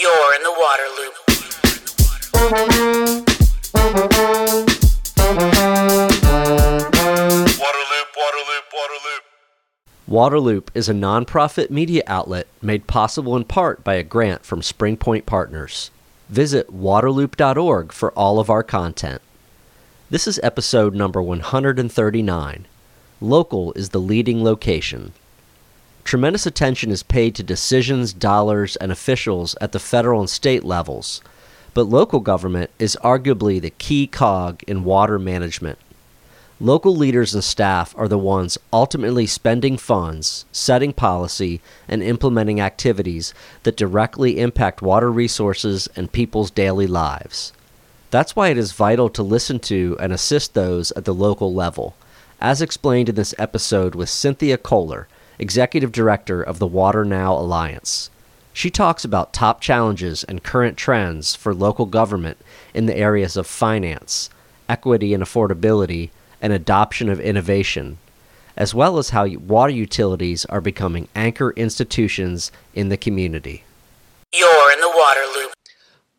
You're in the water loop. Waterloop, Waterloop, Waterloop. Waterloop is a nonprofit media outlet made possible in part by a grant from Springpoint Partners. Visit waterloop.org for all of our content. This is episode number 139. Local is the leading location. Tremendous attention is paid to decisions, dollars, and officials at the federal and state levels, but local government is arguably the key cog in water management. Local leaders and staff are the ones ultimately spending funds, setting policy, and implementing activities that directly impact water resources and people's daily lives. That's why it is vital to listen to and assist those at the local level, as explained in this episode with Cynthia Koehler, Executive Director of the WaterNow Alliance. She talks about top challenges and current trends for local government in the areas of finance, equity and affordability, and adoption of innovation, as well as how water utilities are becoming anchor institutions in the community. You're in the water loop.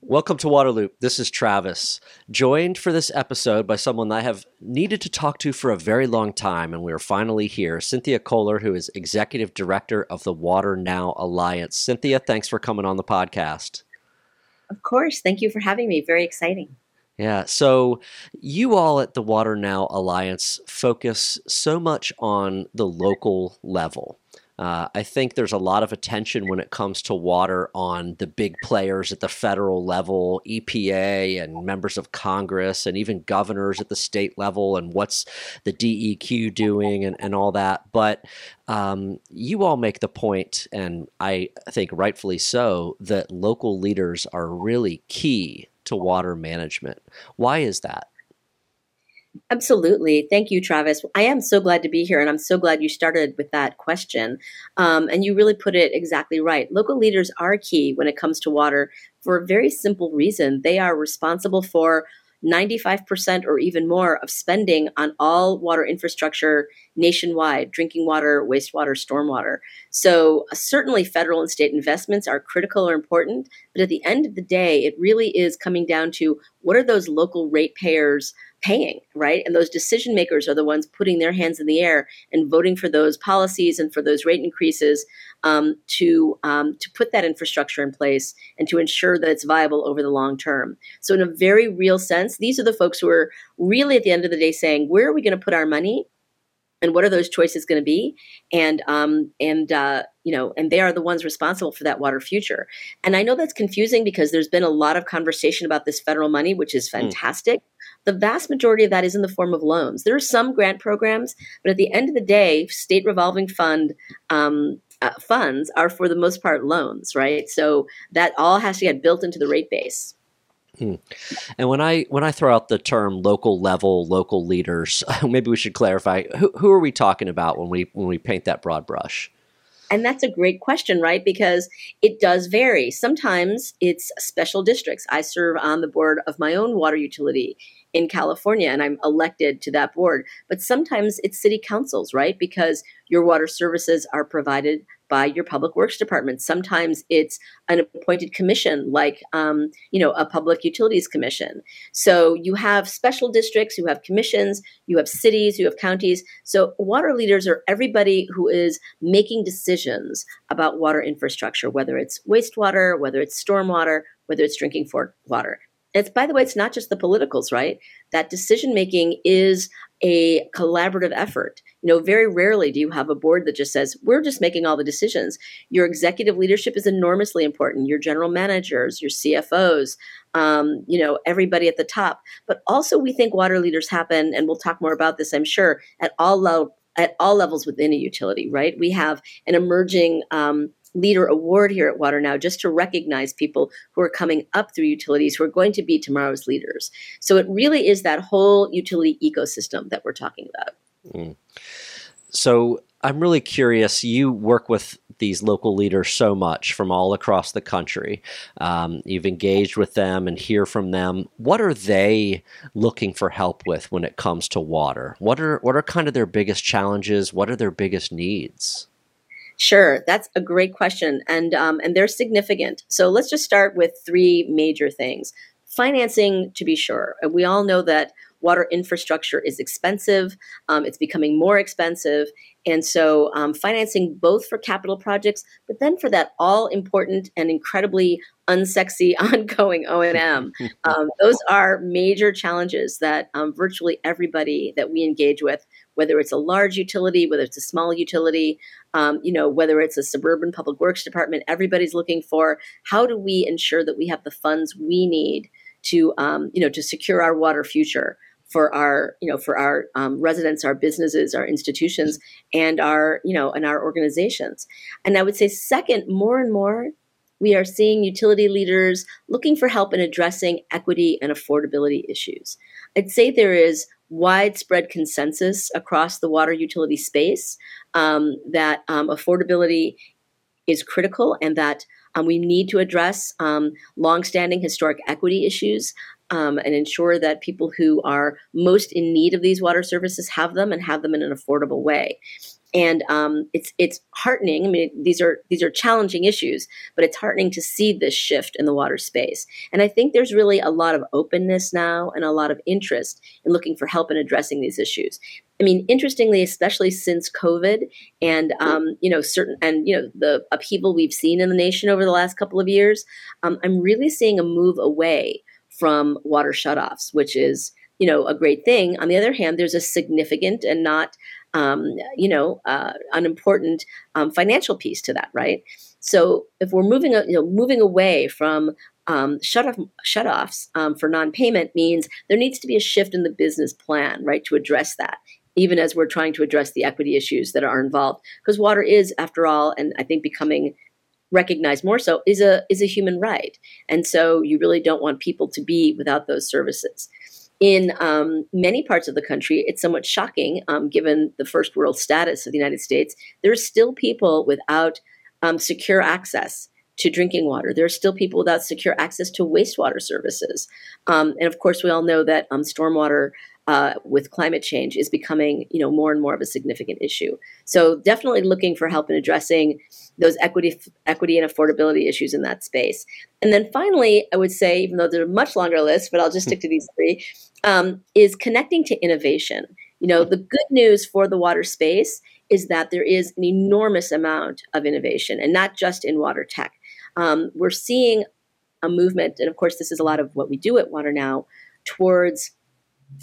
Welcome to Waterloop. This is Travis, joined for this episode by someone I have needed to talk to for a very long time, and we are finally here. Cynthia Koehler, who is Executive Director of the WaterNow Alliance. Cynthia, thanks for coming on the podcast. Of course. Thank you for having me. Very exciting. Yeah, so you all at the WaterNow Alliance focus so much on the local level. Uh, I think there's a lot of attention when it comes to water on the big players at the federal level, EPA and members of Congress, and even governors at the state level, and what's the DEQ doing and, and all that. But um, you all make the point, and I think rightfully so, that local leaders are really key to water management. Why is that? Absolutely. Thank you, Travis. I am so glad to be here, and I'm so glad you started with that question. Um, and you really put it exactly right. Local leaders are key when it comes to water for a very simple reason. They are responsible for 95% or even more of spending on all water infrastructure nationwide drinking water, wastewater, stormwater. So, uh, certainly, federal and state investments are critical or important. But at the end of the day, it really is coming down to what are those local ratepayers paying, right? And those decision makers are the ones putting their hands in the air and voting for those policies and for those rate increases um, to um, to put that infrastructure in place and to ensure that it's viable over the long term. So, in a very real sense, these are the folks who are really at the end of the day saying, where are we going to put our money? And what are those choices going to be? And um, and uh, you know and they are the ones responsible for that water future. And i know that's confusing because there's been a lot of conversation about this federal money which is fantastic. Mm. the vast majority of that is in the form of loans. There are some grant programs but at the end of the day state revolving fund um, uh, funds are for the most part loans right? So that all has to get built into the rate base Hmm. And when I when I throw out the term local level, local leaders, maybe we should clarify who, who are we talking about when we when we paint that broad brush? And that's a great question, right? Because it does vary. Sometimes it's special districts. I serve on the board of my own water utility in California and I'm elected to that board. But sometimes it's city councils, right? Because your water services are provided by your public works department. Sometimes it's an appointed commission, like um, you know a public utilities commission. So you have special districts, you have commissions, you have cities, you have counties. So water leaders are everybody who is making decisions about water infrastructure, whether it's wastewater, whether it's stormwater, whether it's drinking water. It's by the way, it's not just the politicals, right? That decision making is a collaborative effort. You know, very rarely do you have a board that just says, we're just making all the decisions. Your executive leadership is enormously important. Your general managers, your CFOs, um, you know, everybody at the top. But also, we think water leaders happen, and we'll talk more about this, I'm sure, at all levels. At all levels within a utility, right? We have an emerging um, leader award here at WaterNow just to recognize people who are coming up through utilities who are going to be tomorrow's leaders. So it really is that whole utility ecosystem that we're talking about. Mm. So I'm really curious. You work with these local leaders so much from all across the country. Um, you've engaged with them and hear from them. What are they looking for help with when it comes to water? What are what are kind of their biggest challenges? What are their biggest needs? Sure, that's a great question, and um, and they're significant. So let's just start with three major things. Financing, to be sure, we all know that water infrastructure is expensive. Um, it's becoming more expensive, and so um, financing both for capital projects, but then for that all important and incredibly unsexy ongoing O&M. Um, those are major challenges that um, virtually everybody that we engage with, whether it's a large utility, whether it's a small utility, um, you know, whether it's a suburban public works department, everybody's looking for how do we ensure that we have the funds we need to, um, you know, to secure our water future for our you know for our um, residents our businesses our institutions and our you know and our organizations. And i would say second more and more we are seeing utility leaders looking for help in addressing equity and affordability issues. I'd say there is widespread consensus across the water utility space um, that um, affordability is critical and that um, we need to address um, longstanding historic equity issues um, and ensure that people who are most in need of these water services have them and have them in an affordable way. And um, it's it's heartening. I mean, these are these are challenging issues, but it's heartening to see this shift in the water space. And I think there's really a lot of openness now and a lot of interest in looking for help in addressing these issues. I mean, interestingly, especially since COVID and um, you know certain and you know the upheaval we've seen in the nation over the last couple of years, um, I'm really seeing a move away from water shutoffs, which is you know a great thing. On the other hand, there's a significant and not um, you know uh, an important um, financial piece to that, right? So if we're moving you know moving away from um, shut off shutoffs um, for non-payment means there needs to be a shift in the business plan, right, to address that. Even as we're trying to address the equity issues that are involved, because water is, after all, and I think becoming recognized more so is a is a human right. And so you really don't want people to be without those services. In um, many parts of the country it's somewhat shocking um, given the first world status of the united states There are still people without um, secure access to drinking water. There are still people without secure access to wastewater services. Um, and of course we all know that um, stormwater uh, with climate change is becoming you know more and more of a significant issue. So definitely looking for help in addressing those equity equity and affordability issues in that space. And then finally, I would say, even though there's a much longer list, but I'll just stick to these three, um, is connecting to innovation. You know, the good news for the water space is that there is an enormous amount of innovation, and not just in water tech. Um, we're seeing a movement, and of course, this is a lot of what we do at WaterNow, towards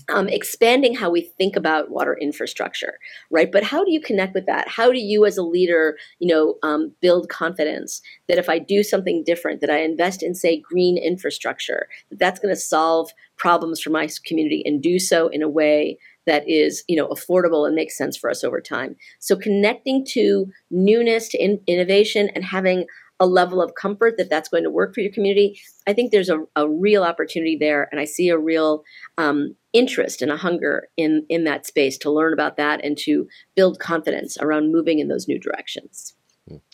um, expanding how we think about water infrastructure, right? But how do you connect with that? How do you, as a leader, you know, um, build confidence that if I do something different, that I invest in, say, green infrastructure, that that's going to solve problems for my community and do so in a way that is, you know, affordable and makes sense for us over time. So connecting to newness, to in- innovation, and having a level of comfort that that's going to work for your community, I think there's a, a real opportunity there, and I see a real um, interest and a hunger in in that space to learn about that and to build confidence around moving in those new directions.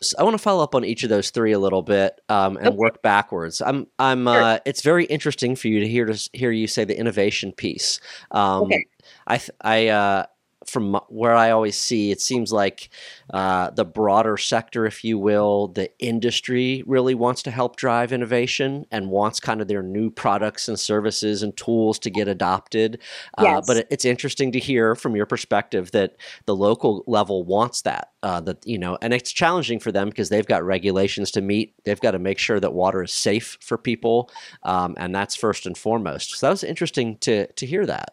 So I want to follow up on each of those three a little bit um, and okay. work backwards. I'm, I'm. Sure. Uh, it's very interesting for you to hear to hear you say the innovation piece. Um, okay. I, I, uh, from where I always see, it seems like uh, the broader sector, if you will, the industry really wants to help drive innovation and wants kind of their new products and services and tools to get adopted. Uh, yes. but it's interesting to hear from your perspective that the local level wants that. Uh, that you know, and it's challenging for them because they've got regulations to meet. They've got to make sure that water is safe for people, um, and that's first and foremost. So that was interesting to to hear that.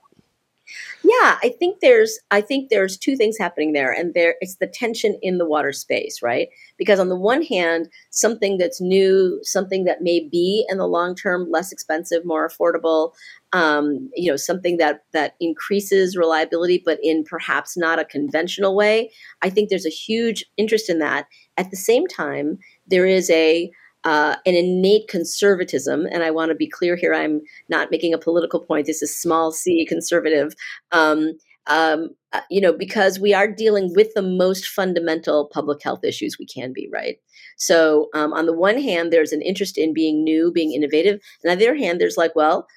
Yeah, I think there's I think there's two things happening there and there it's the tension in the water space, right? Because on the one hand, something that's new, something that may be in the long term less expensive, more affordable, um, you know, something that that increases reliability but in perhaps not a conventional way. I think there's a huge interest in that. At the same time, there is a uh, an innate conservatism, and I want to be clear here. I'm not making a political point. This is small c conservative. Um, um, uh, you know, because we are dealing with the most fundamental public health issues we can be, right? So, um, on the one hand, there's an interest in being new, being innovative, and on the other hand, there's like, well,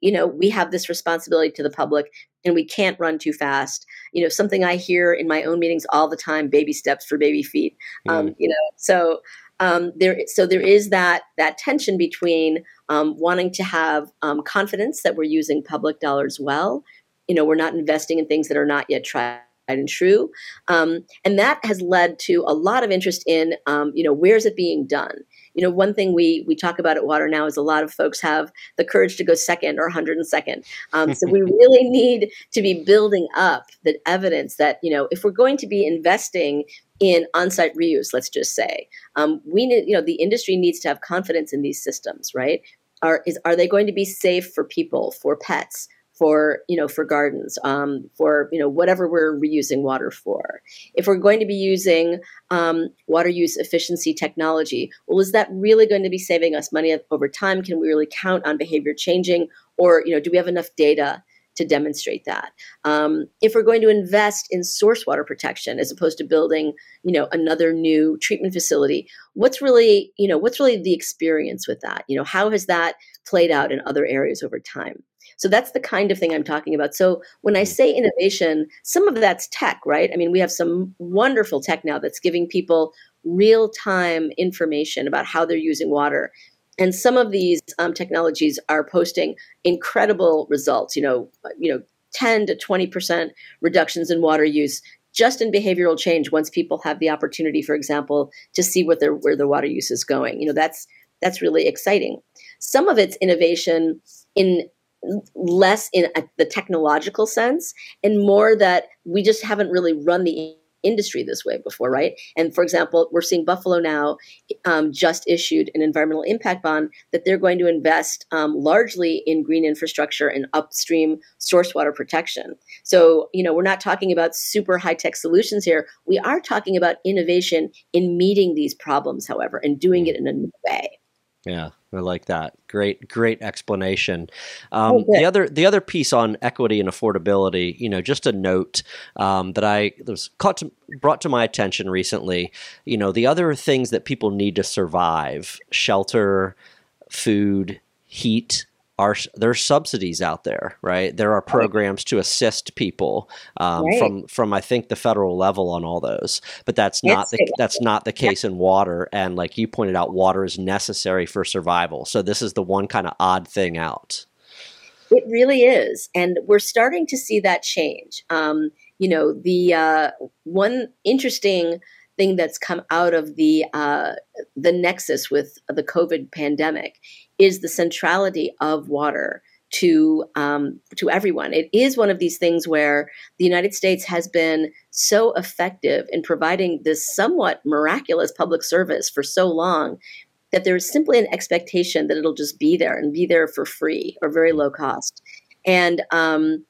you know, we have this responsibility to the public and we can't run too fast. You know, something I hear in my own meetings all the time: baby steps for baby feet. Um, you know, so um, there, so there is that that tension between um, wanting to have um, confidence that we're using public dollars well. You know, we're not investing in things that are not yet tried and true, um, and that has led to a lot of interest in, um, you know, where's it being done? you know, one thing we we talk about at WaterNow is a lot of folks have the courage to go second or 102nd. Um, so we really need to be building up the evidence that you know if we're going to be investing in on-site reuse, let's just say, um, we need you know the industry needs to have confidence in these systems, right? Are is are they going to be safe for people, for pets? for you know for gardens um, for you know whatever we're reusing water for if we're going to be using um, water use efficiency technology well is that really going to be saving us money over time can we really count on behavior changing or you know do we have enough data to demonstrate that um, if we're going to invest in source water protection as opposed to building you know another new treatment facility what's really you know what's really the experience with that you know how has that played out in other areas over time so that's the kind of thing I'm talking about. So when I say innovation, some of that's tech, right? I mean, we have some wonderful tech now that's giving people real time information about how they're using water. And some of these um, technologies are posting incredible results, you know, you know, 10 to 20% reductions in water use just in behavioral change once people have the opportunity, for example, to see what their where their water use is going. You know, that's that's really exciting. Some of it's innovation in less in a, the technological sense and more that we just haven't really run the industry this way before, right? And for example, we're seeing Buffalo now um, just issued an environmental impact bond that they're going to invest um, largely in green infrastructure and upstream source water protection. So, you know, we're not talking about super high tech solutions here. We are talking about innovation in meeting these problems, however, and doing it in a new way. Yeah, I like that. Great, great explanation. Um, oh, the other, the other piece on equity and affordability, you know, just a note um, that I that was caught to, brought to my attention recently. You know, the other things that people need to survive: shelter, food, heat, are there's subsidies out there, right? There are programs to assist people um, right. from from I think the federal level on all those, but that's not the, that's not the case in water. And like you pointed out, water is necessary for survival. So this is the one kind of odd thing out. It really is, and we're starting to see that change. Um, you know, the uh, one interesting thing that's come out of the uh, the nexus with the COVID pandemic is the centrality of water to um, to everyone. It is one of these things where the United States has been so effective in providing this somewhat miraculous public service for so long that there is simply an expectation that it'll just be there and be there for free or very low cost. And um,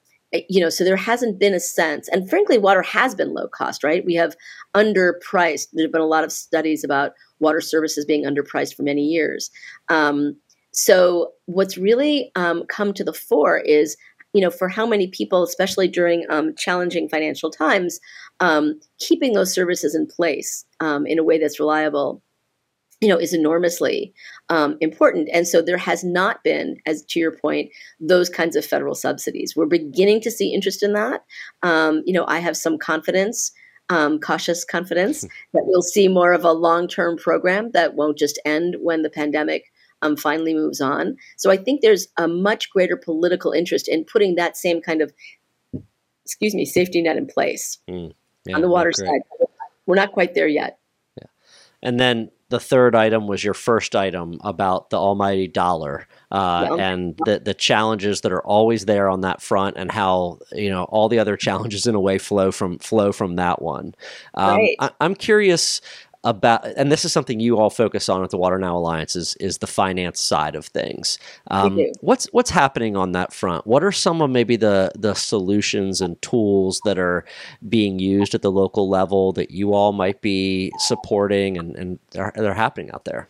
you know, so there hasn't been a sense, and frankly, water has been low cost, right? We have underpriced. There have been a lot of studies about water services being underpriced for many years. Um, so what's really um, come to the fore is you know for how many people especially during um, challenging financial times um, keeping those services in place um, in a way that's reliable you know is enormously um, important. And so there has not been as to your point those kinds of federal subsidies. We're beginning to see interest in that. Um, you know i have some confidence um, cautious confidence that we'll see more of a long-term program that won't just end when the pandemic um, finally moves on. So I think there's a much greater political interest in putting that same kind of, excuse me, safety net in place mm, yeah, on the water side. We're not quite there yet. Yeah. And then the third item was your first item about the almighty dollar uh, yeah. and the the challenges that are always there on that front, and how you know all the other challenges in a way flow from flow from that one. Um, right. I, am curious about and this is something you all focus on at the water now alliance is, is the finance side of things. Um, what's what's happening on that front? What are some of maybe the the solutions and tools that are being used at the local level that you all might be supporting and, and they're, they're happening out there?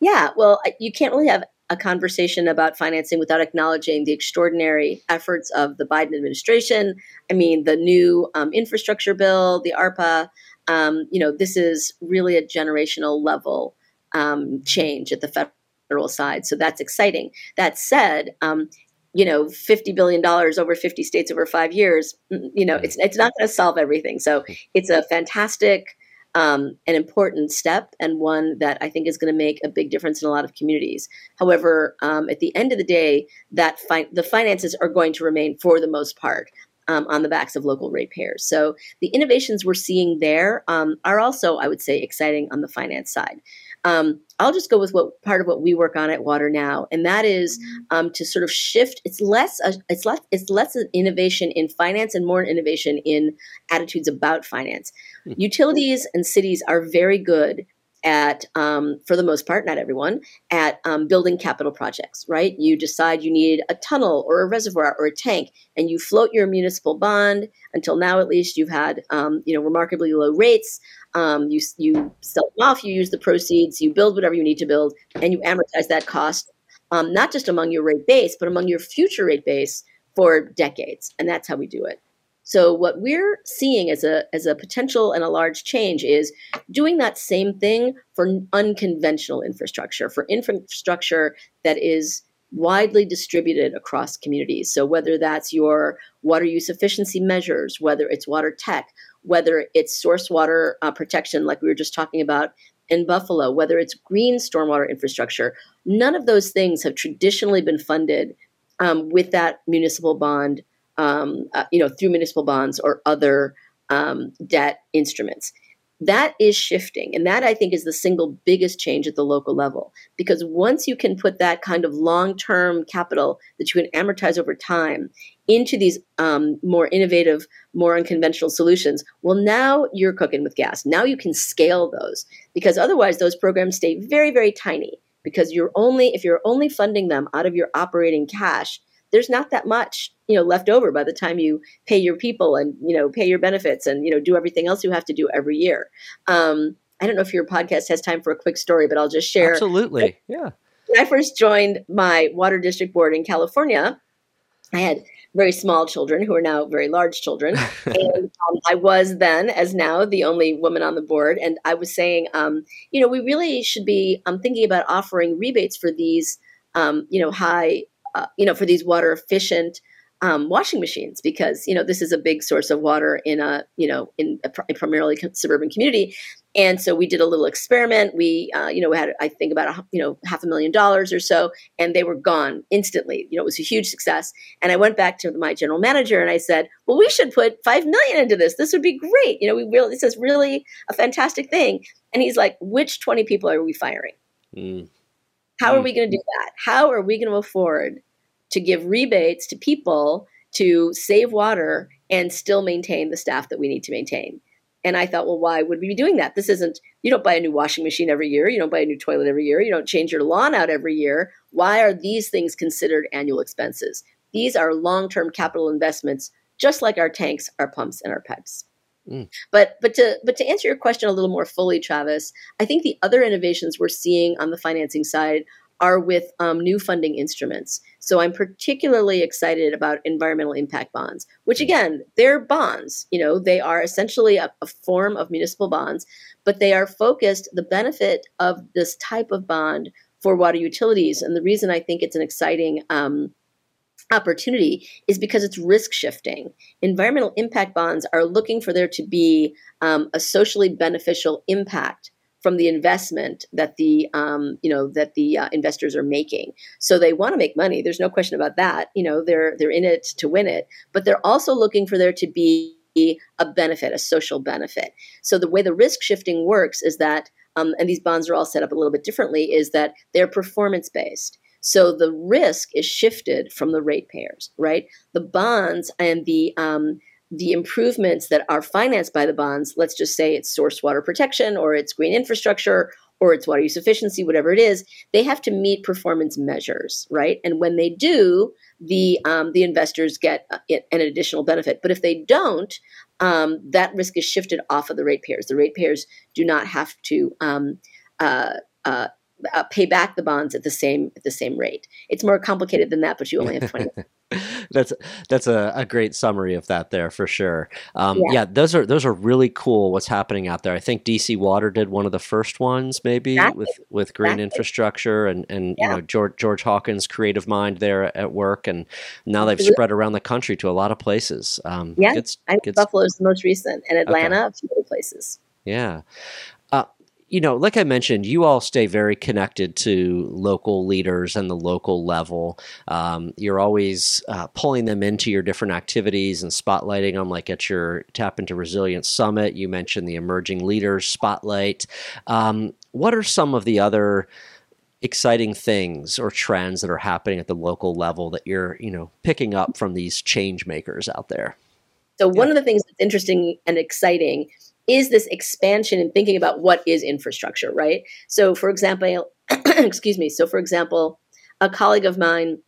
Yeah well you can't really have a conversation about financing without acknowledging the extraordinary efforts of the Biden administration. I mean, the new um, infrastructure bill, the ARPA, um, you know, this is really a generational level um, change at the federal side. So that's exciting. That said, um, you know, fifty billion dollars over fifty states over five years. mm, You know, it's it's not going to solve everything. So it's a fantastic um, an important step and one that I think is going to make a big difference in a lot of communities. However, um, at the end of the day, that fi- the finances are going to remain for the most part. Um, on the backs of local ratepayers. So the innovations we're seeing there um, are also, I would say, exciting on the finance side. Um, I'll just go with what part of what we work on at WaterNow, and that is um, to sort of shift. It's less a, it's less it's less an innovation in finance and more an innovation in attitudes about finance. Utilities and cities are very good at, um, for the most part, not everyone, at um, building capital projects. Right? You decide you need a tunnel or a reservoir or a tank, and you float your municipal bond. Until now, at least, you've had um, you know remarkably low rates. Um, you you sell them off, you use the proceeds, you build whatever you need to build, and you amortize that cost um, not just among your rate base, but among your future rate base for decades. And that's how we do it. So what we're seeing as a as a potential and a large change is doing that same thing for unconventional infrastructure, for infrastructure that is widely distributed across communities. So whether that's your water use efficiency measures, whether it's water tech, whether it's source water uh, protection, like we were just talking about in Buffalo, whether it's green stormwater infrastructure, none of those things have traditionally been funded um, with that municipal bond, um, uh, you know, through municipal bonds or other um, debt instruments. That is shifting, and that I think is the single biggest change at the local level. Because once you can put that kind of long-term capital that you can amortize over time into these um, more innovative, more unconventional solutions, well, now you're cooking with gas. Now you can scale those because otherwise those programs stay very, very tiny because you're only if you're only funding them out of your operating cash, there's not that much you know left over by the time you pay your people and you know pay your benefits and you know do everything else you have to do every year. Um, I don't know if your podcast has time for a quick story, but I'll just share. Absolutely. Yeah. When I first joined my water district board in California, I had very small children who are now very large children. and um, I was then, as now, the only woman on the board. And I was saying, um, you know, we really should be um, thinking about offering rebates for these, um, you know, high, uh, you know, for these water efficient um, washing machines because you know this is a big source of water in a you know in a, pr- a primarily suburban community. And so we did a little experiment. We uh, you know we had i think about a, you know half a million dollars or so and they were gone instantly. You know it was a huge success. And i went back to my general manager and i said well we should put five million into this. This would be great. You know we really this is really a fantastic thing. And he's like which 20 people are we firing? Mm. how are Mm. we going to do that? How are we going to afford to give rebates to people to save water and still maintain the staff that we need to maintain. And I thought, well, why would we be doing that? This isn't, you don't buy a new washing machine every year. You don't buy a new toilet every year. You don't change your lawn out every year. Why are these things considered annual expenses? These are long term capital investments, just like our tanks, our pumps, and our pipes. Mm. But but to but to answer your question a little more fully, Travis, I think the other innovations we're seeing on the financing side are with um, new funding instruments. So I'm particularly excited about environmental impact bonds, which again, they're bonds. You know, they are essentially a, a form of municipal bonds, but they are focused. The benefit of this type of bond for water utilities, and the reason I think it's an exciting um, opportunity is because it's risk shifting. Environmental impact bonds are looking for there to be um, a socially beneficial impact from the investment that the um, you know that the uh, investors are making. So they want to make money. There's no question about that. You know they're they're in it to win it, but they're also looking for there to be a benefit, a social benefit. So the way the risk shifting works is that, um, and these bonds are all set up a little bit differently, is that they're performance based. So the risk is shifted from the ratepayers, right? The bonds and the um, the improvements that are financed by the bonds, let's just say it's source water protection or it's green infrastructure or it's water use efficiency, whatever it is, they have to meet performance measures, right? And when they do, the um, the investors get uh, an additional benefit. But if they don't, um, that risk is shifted off of the ratepayers. The ratepayers do not have to um, uh, uh, uh, pay back the bonds at the same at the same rate. It's more complicated than that, but you only have twenty. that's that's a, a great summary of that there for sure. Um, yeah. Yeah. those are those are really cool. What's happening out there? I think DC Water did one of the first ones, maybe Exactly. with with green Exactly. infrastructure and and you know George George Hawkins' creative mind there at work, and now they've Absolutely. spread around the country to a lot of places. Um, Yeah, good I think good Buffalo is the most recent, and Atlanta, a few other places. Yeah. You know, like I mentioned, you all stay very connected to local leaders and the local level. Um, you're always uh, pulling them into your different activities and spotlighting them, like at your Tap into Resilience Summit. You mentioned the Emerging Leaders Spotlight. Um, what are some of the other exciting things or trends that are happening at the local level that you're, you know, picking up from these change makers out there? So one of the things that's interesting and exciting is this expansion in thinking about what is infrastructure, right? So for example, excuse me. So for example, a colleague of mine,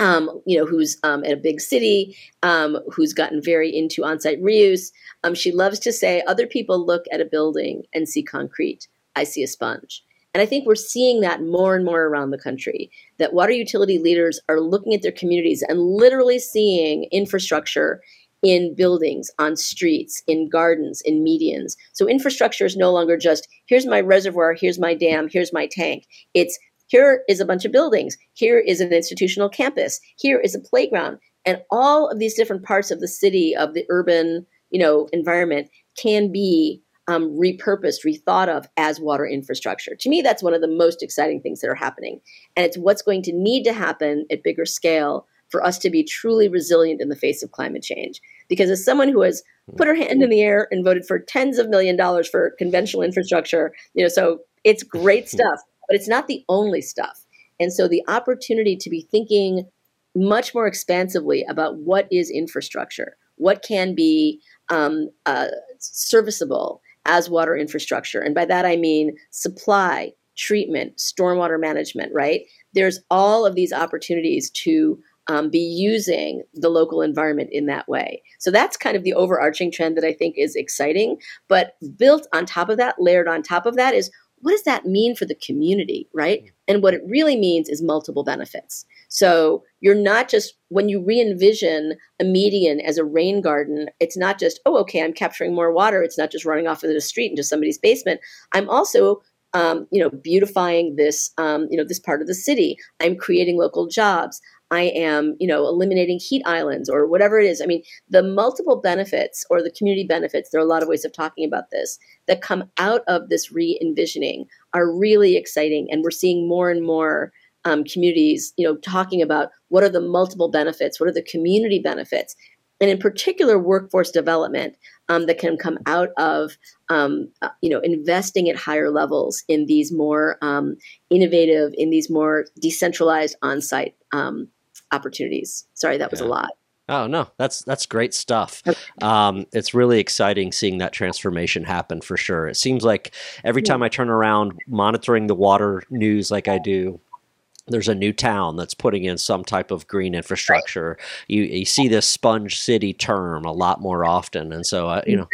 um, you know, who's um, at a big city, um, who's gotten very into on-site reuse, um, she loves to say, "Other people look at a building and see concrete. I see a sponge." And I think we're seeing that more and more around the country. That water utility leaders are looking at their communities and literally seeing infrastructure in buildings, on streets, in gardens, in medians. So infrastructure is no longer just here's my reservoir, here's my dam, here's my tank. It's here is a bunch of buildings, here is an institutional campus, here is a playground, and all of these different parts of the city of the urban, you know, environment can be um, repurposed, rethought of as water infrastructure. To me, that's one of the most exciting things that are happening, and it's what's going to need to happen at bigger scale for us to be truly resilient in the face of climate change. Because as someone who has put her hand in the air and voted for tens of million dollars for conventional infrastructure, you know, so it's great stuff, but it's not the only stuff. And so the opportunity to be thinking much more expansively about what is infrastructure, what can be um, uh, serviceable as water infrastructure. And by that I mean supply, treatment, stormwater management, right? There's all of these opportunities to um, be using the local environment in that way. So that's kind of the overarching trend that I think is exciting. But built on top of that, layered on top of that, is what does that mean for the community, right? And what it really means is multiple benefits. So you're not just, when you re envision a median as a rain garden, it's not just, oh, okay, I'm capturing more water. It's not just running off of the street into somebody's basement. I'm also um, you know, beautifying this, um, you know, this part of the city. I'm creating local jobs. I am, you know, eliminating heat islands or whatever it is. I mean, the multiple benefits or the community benefits, there are a lot of ways of talking about this, that come out of this re envisioning are really exciting. And we're seeing more and more um, communities, you know, talking about what are the multiple benefits, what are the community benefits, and in particular, workforce development um, that can come out of, um, uh, you know, investing at higher levels in these more um, innovative, in these more decentralized on-site um, opportunities. Sorry, that was a lot. Oh no, that's that's great stuff. Um, it's really exciting seeing that transformation happen for sure. It seems like every time I turn around monitoring the water news like I do, there's a new town that's putting in some type of green infrastructure. You you see this sponge city term a lot more often, and so uh, you know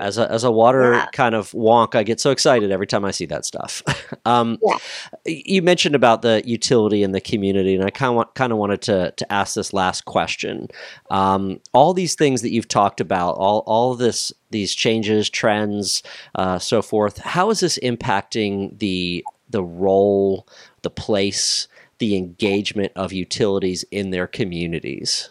As a as a water Yeah. kind of wonk, I get so excited every time I see that stuff. um, Yeah. You mentioned about the utility in the community, and I kind of kind of wanted to to ask this last question. Um, all these things that you've talked about, all all this these changes, trends, uh, so forth. How is this impacting the the role, the place, the engagement of utilities in their communities?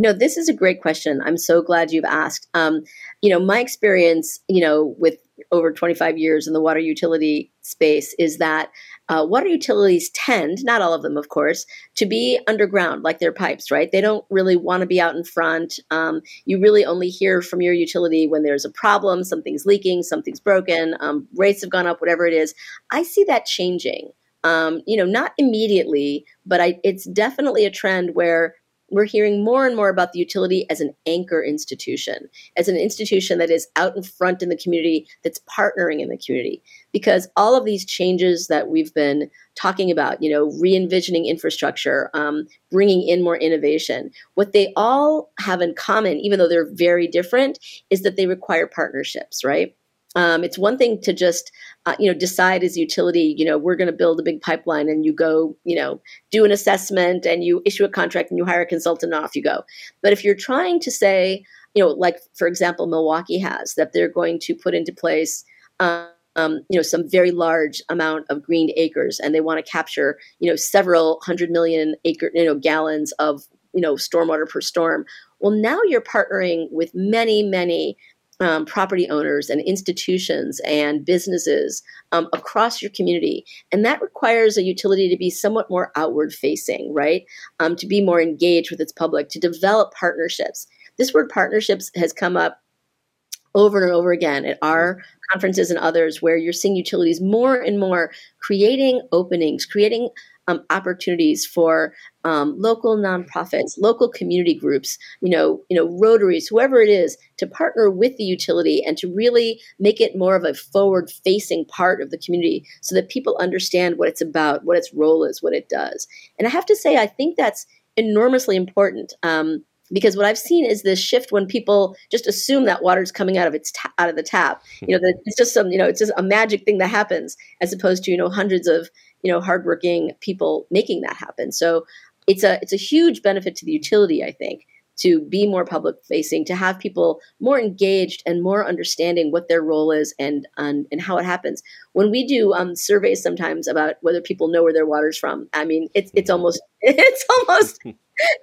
No, this is a great question. I'm so glad you've asked. Um, you know, my experience, you know, with over 25 years in the water utility space is that uh, water utilities tend, not all of them, of course, to be underground, like their pipes, right? They don't really want to be out in front. Um, you really only hear from your utility when there's a problem, something's leaking, something's broken, um, rates have gone up, whatever it is. I see that changing. Um, you know, not immediately, but I, it's definitely a trend where we're hearing more and more about the utility as an anchor institution, as an institution that is out in front in the community, that's partnering in the community. Because all of these changes that we've been talking about, you know, re envisioning infrastructure, um, bringing in more innovation, what they all have in common, even though they're very different, is that they require partnerships, right? Um, it's one thing to just uh, you know decide as utility you know we're going to build a big pipeline and you go you know do an assessment and you issue a contract and you hire a consultant and off you go. But if you're trying to say you know like for example milwaukee has that they're going to put into place um, you know some very large amount of green acres and they want to capture you know several hundred million acre you know gallons of you know stormwater per storm. Well now you're partnering with many many um, property owners and institutions and businesses um, across your community. And that requires a utility to be somewhat more outward facing, right? Um, to be more engaged with its public, to develop partnerships. This word partnerships has come up over and over again at our conferences and others where you're seeing utilities more and more creating openings, creating um, opportunities for um, local nonprofits, local community groups, you know, you know, Rotaries, whoever it is, to partner with the utility and to really make it more of a forward-facing part of the community, so that people understand what it's about, what its role is, what it does. And I have to say, I think that's enormously important. Um, because what I've seen is this shift when people just assume that water's coming out of its ta- out of the tap. You know, that it's just some you know it's just a magic thing that happens, as opposed to you know hundreds of you know hardworking people making that happen. So it's a it's a huge benefit to the utility, I think, to be more public facing, to have people more engaged and more understanding what their role is and and, and how it happens. When we do um, surveys sometimes about whether people know where their water's from, I mean it's it's almost it's almost not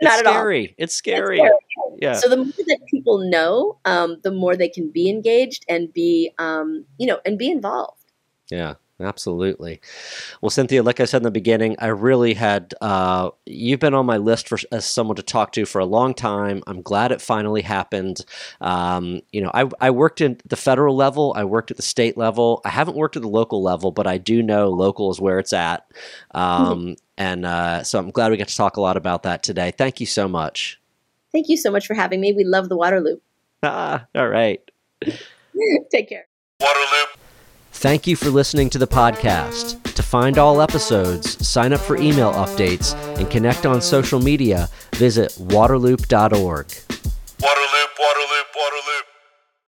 it's at all. It's scary. It's scary. Yeah. So the more that people know, um, the more they can be engaged and be, um, you know, and be involved. Yeah, absolutely. Well, Cynthia, like I said in the beginning, I really had uh, you've been on my list for as someone to talk to for a long time. I'm glad it finally happened. Um, you know, I, I worked at the federal level, I worked at the state level. I haven't worked at the local level, but I do know local is where it's at. Um, And uh, so I'm glad we got to talk a lot about that today. Thank you so much. Thank you so much for having me. We love the water loop. Ah, all right. Take care. Waterloop. Thank you for listening to the podcast. To find all episodes, sign up for email updates, and connect on social media, visit waterloop.org. Waterloop, Waterloop.